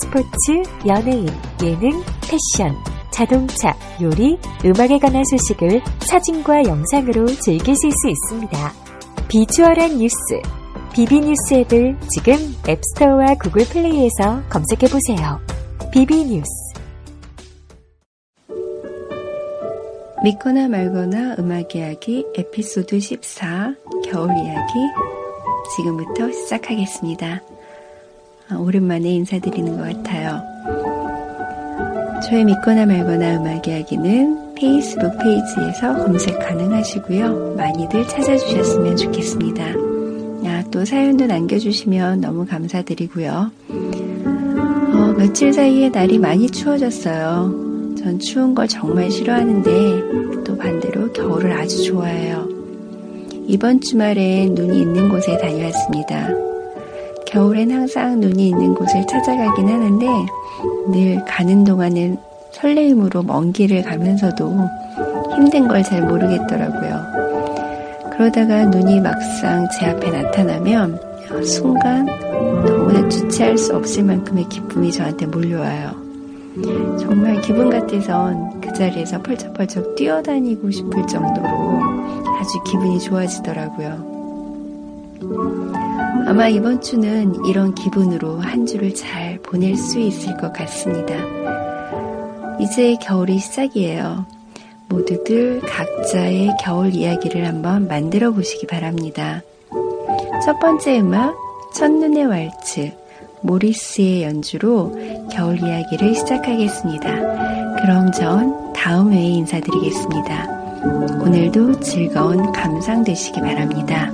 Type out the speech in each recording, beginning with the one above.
스포츠, 연예인, 예능, 패션, 자동차, 요리, 음악에 관한 소식을 사진과 영상으로 즐기실 수 있습니다. 비주얼한 뉴스, 비비뉴스 앱을 지금 앱스토어와 구글 플레이에서 검색해보세요. 비비뉴스 믿거나 말거나 음악 이야기 에피소드 14 겨울 이야기 지금부터 시작하겠습니다. 아, 오랜만에 인사드리는 것 같아요. 저의 믿거나 말거나 음악 이야기는 페이스북 페이지에서 검색 가능하시고요. 많이들 찾아주셨으면 좋겠습니다. 아, 또 사연도 남겨주시면 너무 감사드리고요. 어, 며칠 사이에 날이 많이 추워졌어요. 전 추운 걸 정말 싫어하는데 또 반대로 겨울을 아주 좋아해요. 이번 주말엔 눈이 있는 곳에 다녀왔습니다. 겨울엔 항상 눈이 있는 곳을 찾아가긴 하는데 늘 가는 동안은 설레임으로 먼 길을 가면서도 힘든 걸 잘 모르겠더라고요. 그러다가 눈이 막상 제 앞에 나타나면 순간 너무나 주체할 수 없을 만큼의 기쁨이 저한테 몰려와요. 정말 기분 같아선 그 자리에서 펄쩍펄쩍 뛰어다니고 싶을 정도로 아주 기분이 좋아지더라고요. 아마 이번 주는 이런 기분으로 한 주를 잘 보낼 수 있을 것 같습니다. 이제 겨울이 시작이에요. 모두들 각자의 겨울 이야기를 한번 만들어 보시기 바랍니다. 첫 번째 음악, 첫눈의 왈츠, 모리스의 연주로 겨울 이야기를 시작하겠습니다. 그럼 전 다음 회에 인사드리겠습니다. 오늘도 즐거운 감상 되시기 바랍니다.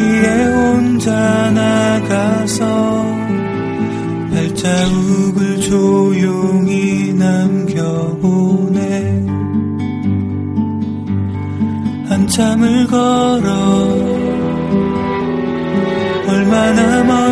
거리에 혼자 나가서 발자국을 조용히 남겨보네. 한참을 걸어 얼마나 멀